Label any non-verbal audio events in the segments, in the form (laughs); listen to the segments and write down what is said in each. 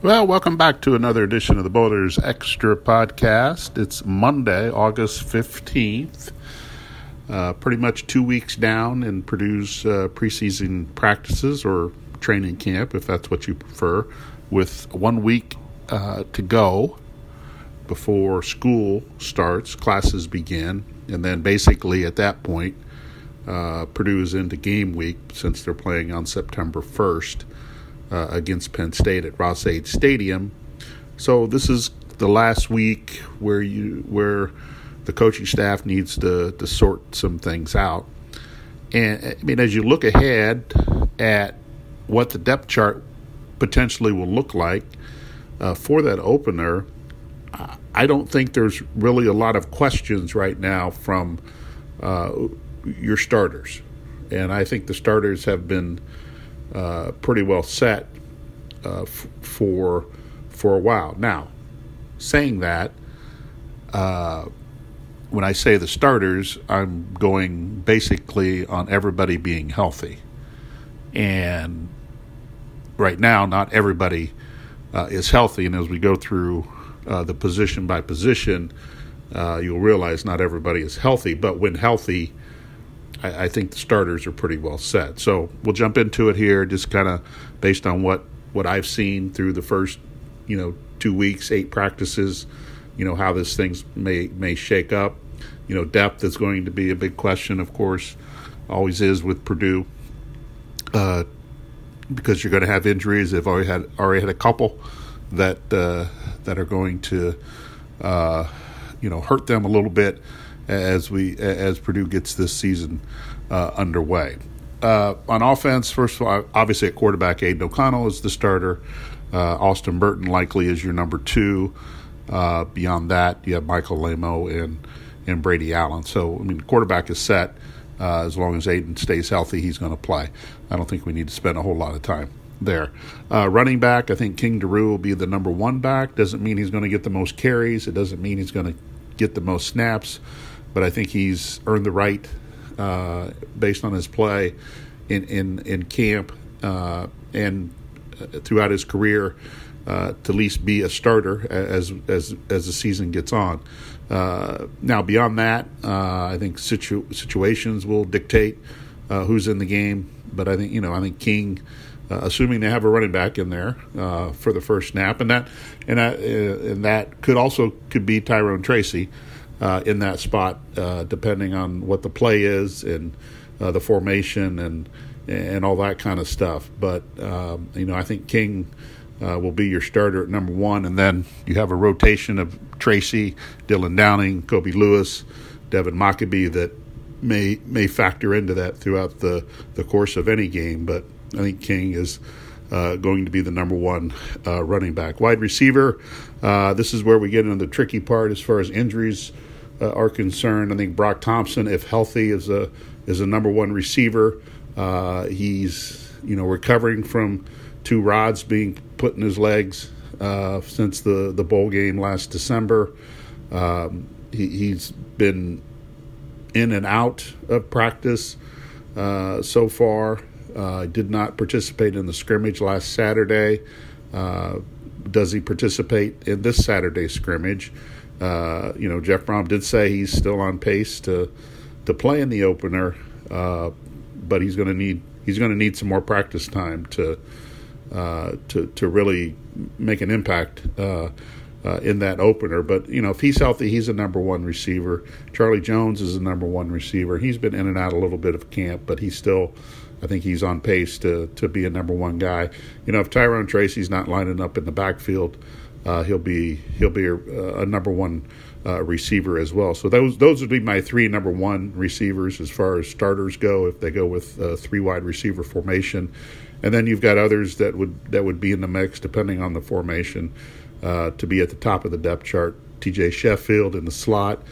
Well, welcome back to another edition of the Boilers Extra Podcast. It's Monday, August 15th. Uh, pretty much two weeks down in Purdue's uh, preseason practices or training camp, if that's what you prefer, with one week uh, to go before school starts, classes begin, and then basically at that point, uh, Purdue is into game week since they're playing on September 1st uh, against Penn State at Ross-Ade Stadium. So this is the last week where you where the coaching staff needs to to sort some things out. And I mean, as you look ahead at what the depth chart potentially will look like uh, for that opener, I don't think there's really a lot of questions right now from uh, your starters. And I think the starters have been uh, pretty well set uh, f- for for a while. Now, saying that, uh, when I say the starters, I'm going basically on everybody being healthy, and right now, not everybody uh, is healthy. And as we go through uh, the position by position, you'll realize not everybody is healthy. But when healthy, I, I, think the starters are pretty well set. So we'll jump into it here, just kind of based on what what I've seen through the first, you know, two weeks, eight practices. You know how this things may may shake up. You know, depth is going to be a big question, of course, always is with Purdue, uh, because you're going to have injuries. They've already had already had a couple that uh, that are going to, uh, you know, hurt them a little bit as we as Purdue gets this season uh, underway. Uh, on offense, first of all, obviously at quarterback, Aidan O'Connell is the starter. Uh, Austin Burton likely is your number two. Uh, beyond that, you have Michael Alaimo and and Brady Allen. So I mean, quarterback is set. Uh, as long as Aidan stays healthy, he's going to play. I don't think we need to spend a whole lot of time there. Uh, running back, I think King Doerue will be the number one back. Doesn't mean he's going to get the most carries. It doesn't mean he's going to get the most snaps but I think he's earned the right uh, based on his play in in in camp uh, and uh, throughout his career uh, to at least be a starter as as as the season gets on. Uh, now beyond that, uh, I think situ- situations will dictate who's in the game. But I think you know I think King. Uh, assuming they have a running back in there uh, for the first snap, and that and that uh, and that could also could be Tyrone Tracy uh, in that spot, uh, depending on what the play is and uh, the formation and and all that kind of stuff. But um, you know, I think King uh, will be your starter at number one, and then you have a rotation of Tracy, Dylan Downing, Kobe Lewis, Devin Mockobee that may may factor into that throughout the the course of any game. But I think King is. Uh, going to be the number one uh, running back. Wide receiver, uh, this is where we get into the tricky part as far as injuries uh, are concerned. I think Broc Thompson, if healthy, is a is a number one receiver. Uh, he's you know recovering from two rods being put in his legs uh, since the the bowl game last December. Um, he, has been in and out of practice uh, so far. Uh, did not participate in the scrimmage last Saturday. Uh, does he participate in this Saturday scrimmage? Uh, you know, Jeff Brohm did say he's still on pace to to play in the opener, uh, but he's going to need he's going to need some more practice time to uh, to to really make an impact uh, uh, in that opener. But you know, if he's healthy, he's a number one receiver. Charlie Jones is a number one receiver. He's been in and out a little bit of camp, but he's still. I think he's on pace to, to be a number one guy. You know, if Tyrone Tracy's not lining up in the backfield, uh, he'll be he'll be a, a number one uh, receiver as well. So those those would be my three number one receivers as far as starters go. If they go with uh, three wide receiver formation, and then you've got others that would that would be in the mix depending on the formation uh, to be at the top of the depth chart. T.J. Sheffield in the slot,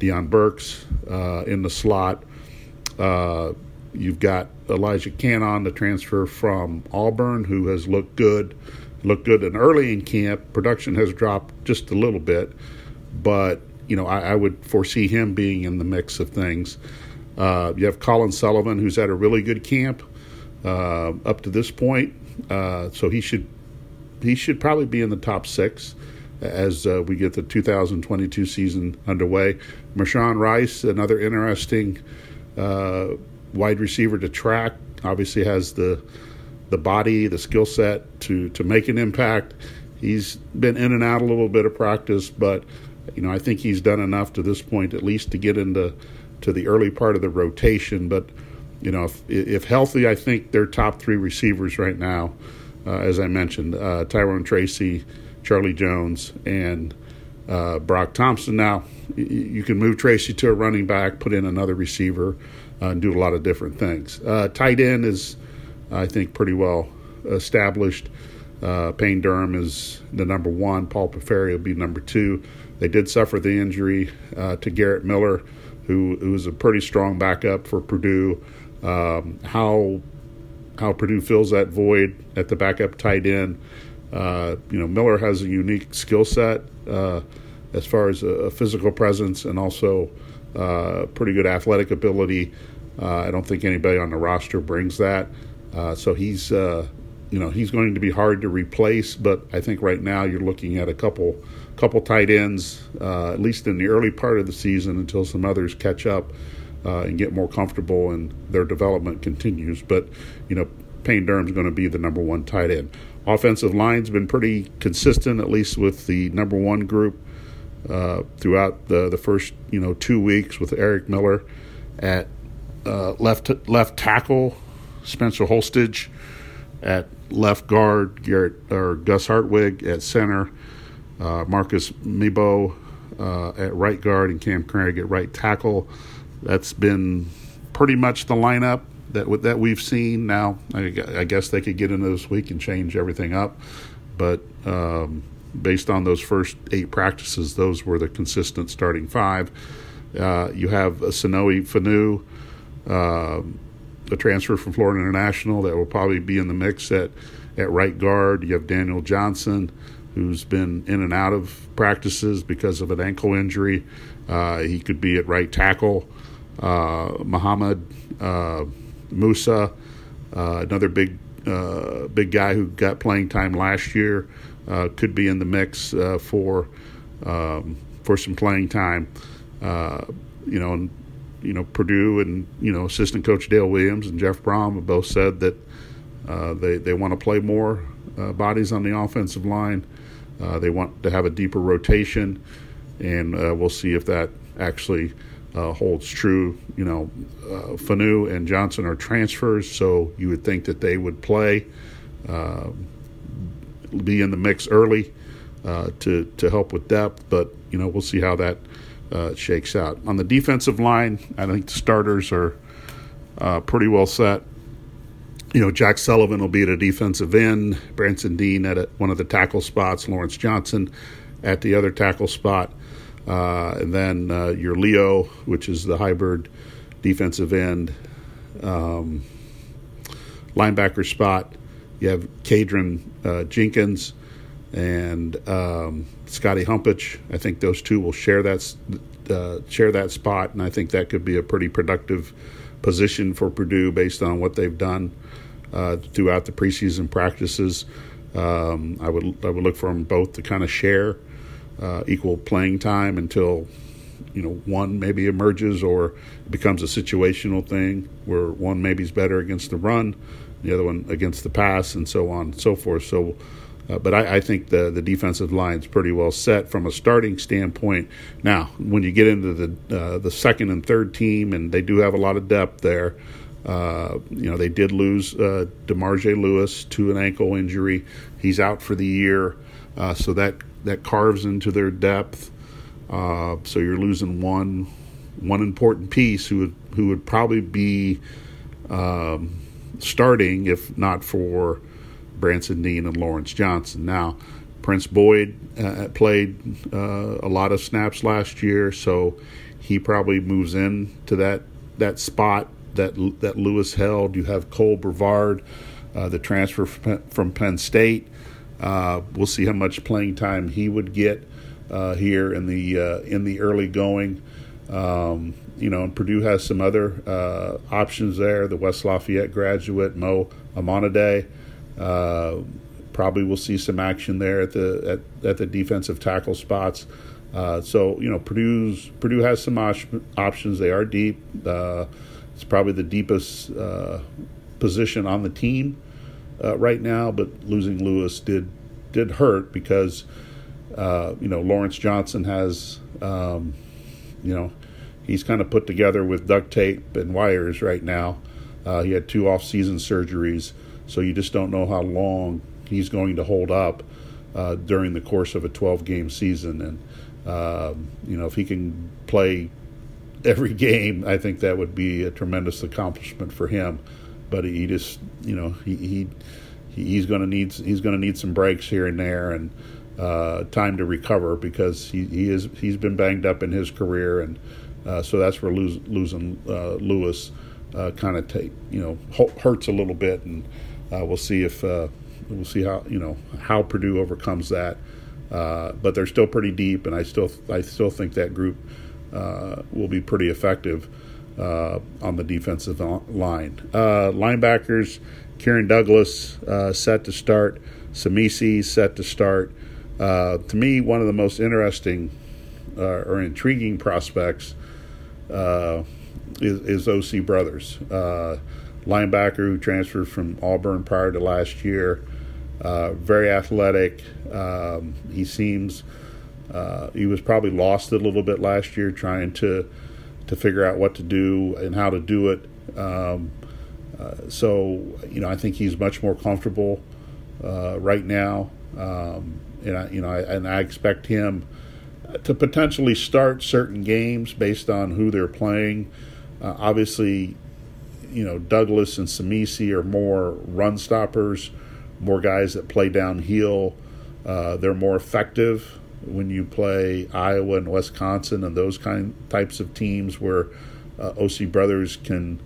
Deion Burks uh, in the slot. Uh, you've got Elijah Canion, the transfer from Auburn, who has looked good looked good and early in camp. Production has dropped just a little bit, but you know I, I would foresee him being in the mix of things. Uh, you have Colin Sullivan, who's had a really good camp uh, up to this point, uh, so he should he should probably be in the top six as uh, we get the 2022 season underway. Mershawn Rice, another interesting uh, wide receiver to track, obviously has the the body, the skill set to to make an impact. He's been in and out a little bit of practice, but you know I think he's done enough to this point, at least to get into to the early part of the rotation. But you know, if, if healthy, I think they're top three receivers right now. Uh, as I mentioned, uh, Tyrone Tracy, Charlie Jones, and uh, Broc Thompson. Now, you can move Tracy to a running back, put in another receiver, uh, and do a lot of different things. Uh, tight end is, I think, pretty well established. Uh, Payne Durham is the number one. Paul Piferi will be number two. They did suffer the injury uh, to Garrett Miller, who, who was a pretty strong backup for Purdue. Um, how how Purdue fills that void at the backup tight end uh, you know, Miller has a unique skill set uh, as far as a, a, physical presence and also uh, pretty good athletic ability. Uh, I don't think anybody on the roster brings that. Uh, so he's, uh, you know, he's going to be hard to replace. But I think right now you're looking at a couple, couple tight ends, at least in the early part of the season, until some others catch up. and get more comfortable and their development continues. But, you know, Payne Durham's going to be the number one tight end offensive line's been pretty consistent, at least with the number one group uh, throughout the the first you know two weeks with Eric Miller at uh, left left tackle, Spencer Holstege at left guard, Garrett or Gus Hartwig at center, uh, Marcus Mbow uh, at right guard, and Cam Craig at right tackle. That's been pretty much the lineup that that we've seen. Now, I, I, guess they could get into this week and change everything up, but um, based on those first eight practices, those were the consistent starting five. Uh, you have Sanoe Fanu, uh, a transfer from Florida International that will probably be in the mix at at right guard. You have Daniel Johnson, who's been in and out of practices because of an ankle injury. Uh, he could be at right tackle. Uh, Muhammad uh, Musa, uh, another big uh, big guy who got playing time last year, uh, could be in the mix for um, for some playing time. You know, and you know Purdue and you know assistant coach Dale Williams and Jeff Brohm have both said that uh, they they want to play more bodies on the offensive line. they want to have a deeper rotation, and we'll see if that actually uh, holds true. You know, uh, Fanu and Johnson are transfers, so you would think that they would play, uh, be in the mix early uh, to to help with depth. But you know, we'll see how that uh, shakes out. On the defensive line, I think the starters are uh, pretty well set. You know, Jack Sullivan will be at a defensive end, Branson Deen at a, one of the tackle spots, Lawrence Johnson at the other tackle spot. Uh, and then uh, your Leo, which is the hybrid defensive end um, linebacker spot. You have Kydran uh, Jenkins and um, Scotty Humpich. I think those two will share that uh, share that spot, and I think that could be a pretty productive position for Purdue based on what they've done uh, throughout the preseason practices. Um, I would I would look for them both to kind of share uh, equal playing time until you know one maybe emerges or becomes a situational thing where one maybe is better against the run, the other one against the pass, and so on and so forth. So. Uh, but I, I, think the the defensive line is pretty well set from a starting standpoint. Now, when you get into the uh, the second and third team, and they do have a lot of depth there, uh, you know they did lose uh, Damarjhe Lewis to an ankle injury. He's out for the year, uh, so that that carves into their depth. Uh, so you're losing one one important piece who would who would probably be um, starting if not for Branson Deen and Lawrence Johnson. Now, Prince Boyd uh, played uh, a lot of snaps last year, so he probably moves in to that that spot that that Lewis held. You have Cole Brevard, uh, the transfer from Penn State. Uh, we'll see how much playing time he would get uh, here in the uh, in the early going. Um, you know, and Purdue has some other options there. The West Lafayette graduate Mo Omonode. Uh, probably will see some action there at the at, at the defensive tackle spots. Uh, so you know Purdue's Purdue has some op- options. They are deep. Uh, it's probably the deepest uh, position on the team uh, right now. But losing Lewis did did hurt because you know Lawrence Johnson has um, you know he's kind of put together with duct tape and wires right now. He had two off-season surgeries, so you just don't know how long he's going to hold up uh, during the course of a 12-game season. And uh, you know, if he can play every (laughs) game, I think that would be a tremendous accomplishment for him. But he just, you know, he, he he's going to need he's going to need some breaks here and there and uh, time to recover because he, he is he's been banged up in his career and uh, so that's where lose, losing uh, Lewis uh, kind of take you know hurts a little bit, and we'll see if uh, we'll see how you know how Purdue overcomes that. but they're still pretty deep, and I still I still think that group will be pretty effective on the defensive line. linebackers, Kieren Douglas set to start. Semisi set to start. to me, one of the most interesting uh, or intriguing prospects uh, is, is OC Brothers, uh, linebacker who transferred from Auburn prior to last year. Uh, very athletic. Um, he seems uh, he was probably lost a little bit last year trying to to figure out what to do and how to do it. Um, uh, so you know, I think he's much more comfortable uh, right now, um, and I, you know, I, and I expect him to potentially start certain games based on who they're playing. Uh, obviously, you know Douglas and Semisi are more run stoppers, more guys that play downhill. Uh, they're more effective when you play Iowa and Wisconsin and those kind types of teams where uh, OC Brothers can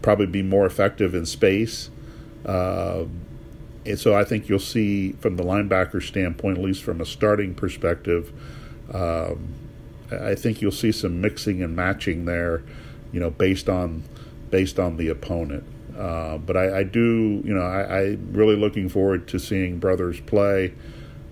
probably be more effective in space. Uh, and so I think you'll see from the linebacker standpoint, at least from a starting perspective, um, I think you'll see some mixing and matching there, you know, based on based on the opponent. Uh, but I, I, do, you know, I, really looking forward to seeing brothers play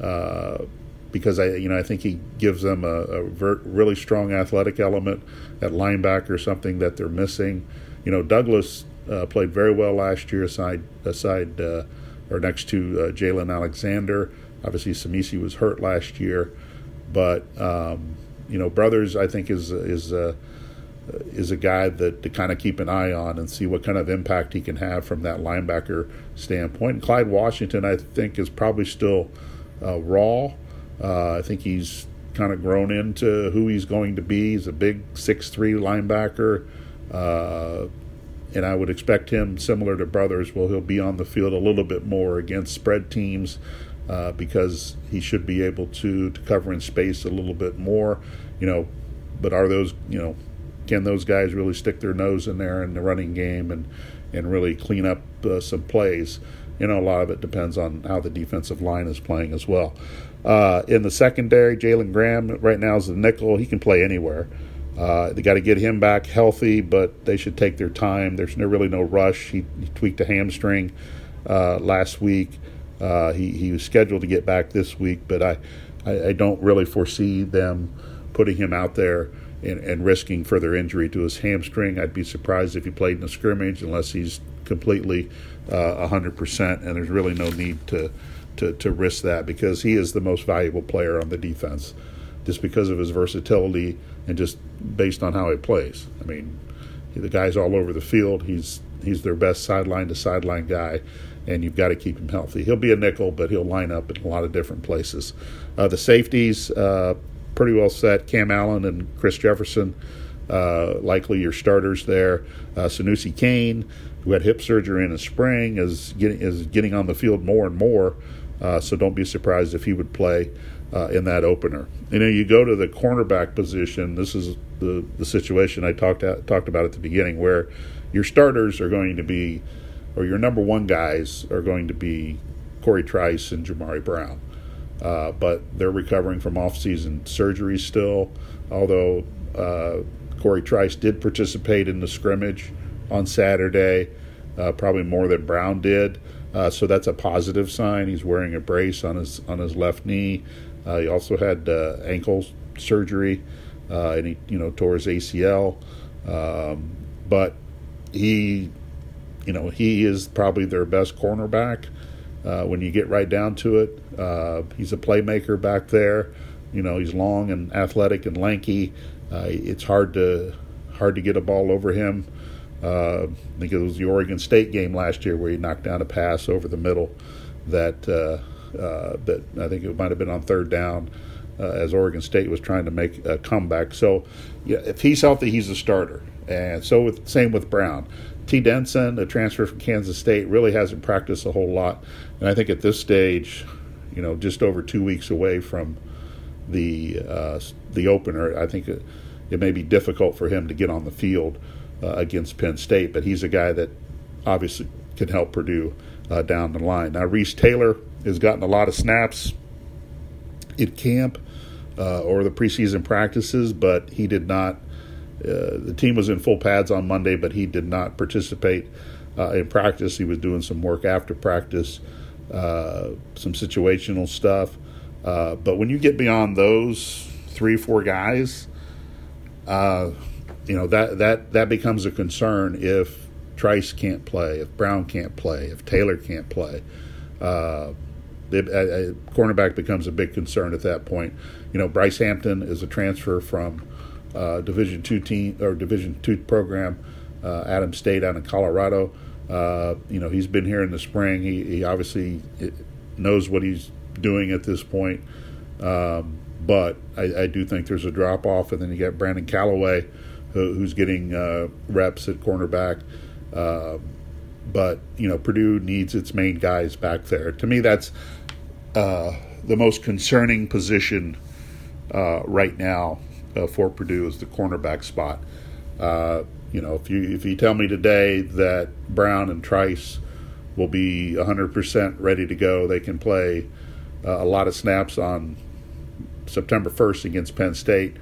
uh, because I, you know, I think he gives them a, a ver- really strong athletic element at linebacker, something that they're missing. You know, Douglas uh, played very well last year, aside aside uh, or next to uh, Jalen Alexander. Obviously, Semisi was hurt last year. But um, you know, Brothers, I think is is a is a guy that to kind of keep an eye on and see what kind of impact he can have from that linebacker standpoint. And Clyde Washington, I think, is probably still uh, raw. Uh, I think he's kind of grown into who he's going to be. He's a big six-three linebacker. Uh, and I would expect him, similar to Brothers, well, he'll be on the field a little bit more against spread teams uh, because he should be able to to cover in space a little bit more. You know, but are those you know can those guys really stick their nose in there in the running game and and really clean up uh, some plays? You know, a lot of it depends on how the defensive line is playing as well. Uh, in the secondary, Jalen Graham right now is the nickel. He can play anywhere. Uh, they got to get him back healthy, but they should take their time. There's no, really no rush. He, he tweaked a hamstring uh, last week. Uh, he he was scheduled to get back this week, but I, I, I don't really foresee them putting him out there and, and, risking further injury to his hamstring. I'd be surprised if he played in a scrimmage unless he's completely uh, 100%, and there's really no need to, to, to risk that because he is the most valuable player on the defense just because of his versatility and just based on how he plays. I mean, the guy's all over the field. He's he's their best sideline to sideline guy, and you've got to keep him healthy. He'll be a nickel, but he'll line up in a lot of different places. Uh, the safeties, uh, pretty well set. Cam Allen and Chris Jefferson, uh, likely your starters there. Uh, Sanoussi Kane, who had hip surgery in the spring, is getting is getting on the field more and more. Uh, so don't be surprised if he would play uh, in that opener. You know, you go to the cornerback position. This is the the situation I talked at, talked about at the beginning, where your starters are going to be or your number one guys are going to be Corey Trice and Jamari Brown. Uh, but they're recovering from off-season surgery still. Although uh, Corey Trice did participate in the scrimmage on Saturday, uh, probably more than Brown did. Uh, so that's a positive sign. He's wearing a brace on his on his left knee. Uh, he also had uh, ankle surgery, and he you know tore his ACL. Um, but he, you know, he is probably their best cornerback. Uh, when you get right down to it, uh, he's a playmaker back there. You know, he's long and athletic and lanky. it's hard to hard to get a ball over him. Uh, I think it was the Oregon State game last year where he knocked down a pass over the middle that uh, uh, that I think it might have been on third down uh, as Oregon State was trying to make a comeback. So yeah, if he's healthy, he's a starter, and so with same with Brown. T. Denson, a transfer from Kansas State, really hasn't practiced a whole lot, and I think at this stage, you know, just over two weeks away from the uh, the opener, I think it, it may be difficult for him to get on the field uh, against Penn State, but he's a guy that obviously can help Purdue uh, down the line. Now, Reese Taylor has gotten a lot of snaps in camp uh, or the preseason practices, but he did not. Uh, the team was in full pads on Monday, but he did not participate uh, in practice. He was doing some work after practice, uh, some situational stuff. but when you get beyond those three, four guys, you know that that that becomes a concern if Trice can't play, if Brown can't play, if Taylor can't play. Uh, it, cornerback becomes a big concern at that point. You know, Bryce Hampton is a transfer from uh, Division two team or Division two program, uh, Adams State out in Colorado. Uh, you know, he's been here in the spring. He, he obviously knows what he's doing at this point. Um, but I, I, do think there's a drop off, and then you got Brandon Callaway, who, who's getting uh, reps at cornerback. Uh, but you know, Purdue needs its main guys back there. To me, that's uh, the most concerning position uh, right now uh, for Purdue is the cornerback spot. Uh, you know, if you if you tell me today that Brown and Trice will be 100% ready to go, they can play a lot of snaps on September 1st against Penn State.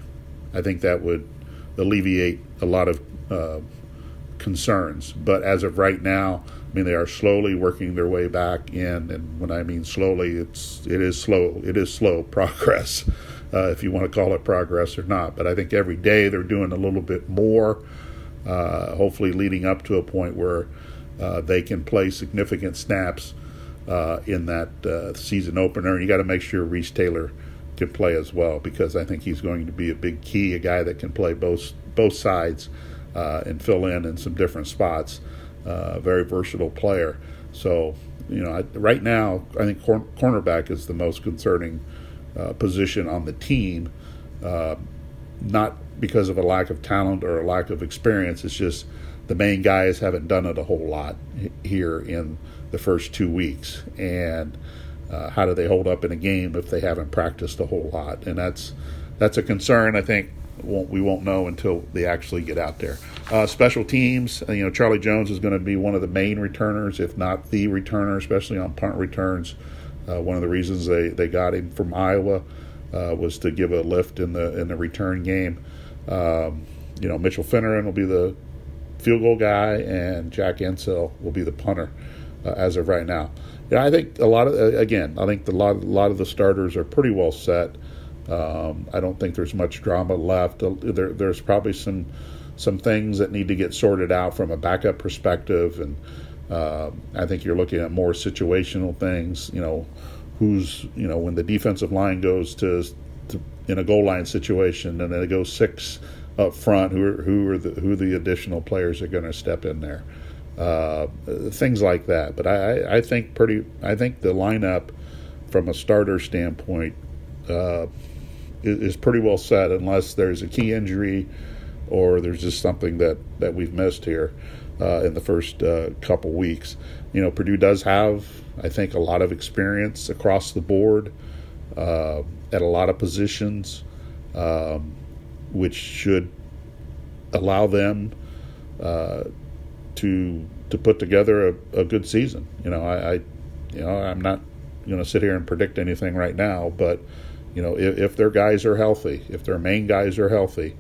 I think that would alleviate a lot of uh, concerns. But as of right now, I mean, they are slowly working their way back in, and when I mean slowly, it's it is slow. It is slow (laughs) progress, uh, if you want to call it progress or not. But I think every day they're doing a little bit more. Uh, hopefully, leading up to a point where uh, they can play significant snaps uh, in that uh, season opener. And you got to make sure Reese Taylor can play as well because I think he's going to be a big key, a guy that can play both both sides uh, and fill in in some different spots. Uh, very versatile player. So you know, I, right now I think cor- cornerback is the most concerning uh, position on the team, uh, not because of a lack of talent or a lack of experience. It's just the main guys haven't done it a whole lot here in the first two weeks and uh, how do they hold up in a game if they haven't practiced a whole lot? And that's that's a concern. I think won't, we won't know until they actually get out there. Uh, special teams, uh, you know, Charlie Jones is going to be one of the main returners, if not the returner, especially on punt returns. Uh, one of the reasons they, they got him from Iowa uh, was to give a lift in the in the return game. Um, you know, Mitchell Fineran will be the field goal guy, and Jack Ansell will be the punter uh, as of right now. Yeah, I think a lot of uh, again, I think the lot a lot of the starters are pretty well set. Um, I don't think there's much drama left. Uh, there, there's probably some some things that need to get sorted out from a backup perspective, and uh, I think you're looking at more situational things. You know, who's you know when the defensive line goes to, to in a goal line situation, and then it goes six up front. Who are, who are the who the additional players are going to step in there? uh, things like that. But I, I think pretty. I think the lineup, from a starter standpoint, uh, is, is, pretty well set, unless there's a key injury or there's just something that that we've missed here uh, in the first uh, couple weeks. You know, Purdue does have, I think, a lot of experience across the board uh, at a lot of positions, um, which should allow them uh, to to put together a, a good season. You know, I, I you know I'm not going to sit here and predict anything right now, but you know if, if their guys are healthy, if their main guys are healthy,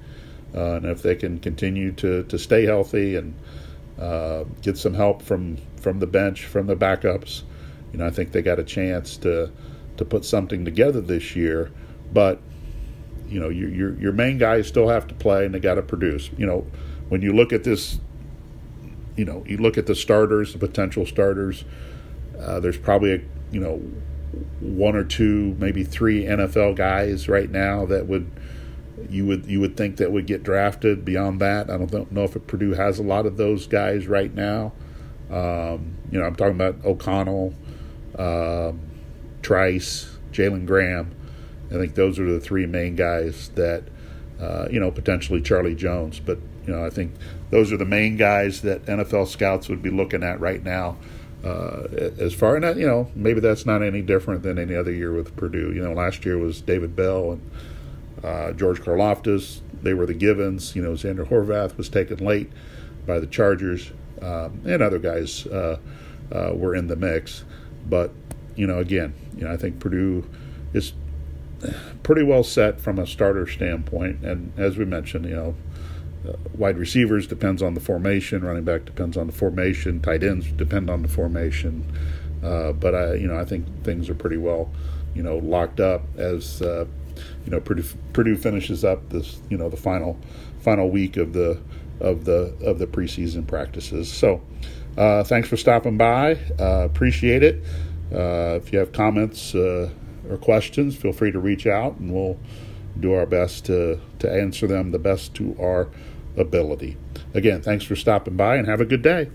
uh, and if they can continue to to stay healthy and uh, get some help from from the bench, from the backups. You know, I think they got a chance to to put something together this year, but you know, your your, your main guys still have to play and they got to produce. You know, when you look at this, you know, you look at the starters, the potential starters. Uh, there's probably a you know one or two, maybe three NFL guys right now that would you would you would think that would get drafted. Beyond that, I don't know if Purdue has a lot of those guys right now. Um, you know, I'm talking about O'Connell, um, Trice, Jalen Graham. I think those are the three main guys that, uh, you know, potentially Charlie Jones. But, you know, I think those are the main guys that NFL scouts would be looking at right now. Uh, as far and you know maybe that's not any different than any other year with Purdue. You know, last year was David Bell and uh, George Karlaftis. They were the givens. You know, Zander Horvath was taken late by the Chargers, um, and other guys uh, uh, were in the mix. But you know, again, you know, I think Purdue is pretty well set from a starter standpoint. And as we mentioned, you know, uh, wide receivers depends on the formation, running back depends on the formation, tight ends depend on the formation. Uh, but I, you know, I think things are pretty well, you know, locked up as uh, you know Purdue, Purdue finishes up this, you know, the final final week of the of the of the preseason practices. So, uh, thanks for stopping by. Uh, appreciate it. Uh, if you have comments or questions, feel free to reach out, and we'll do our best to to answer them the best to our ability. Again, thanks for stopping by and have a good day.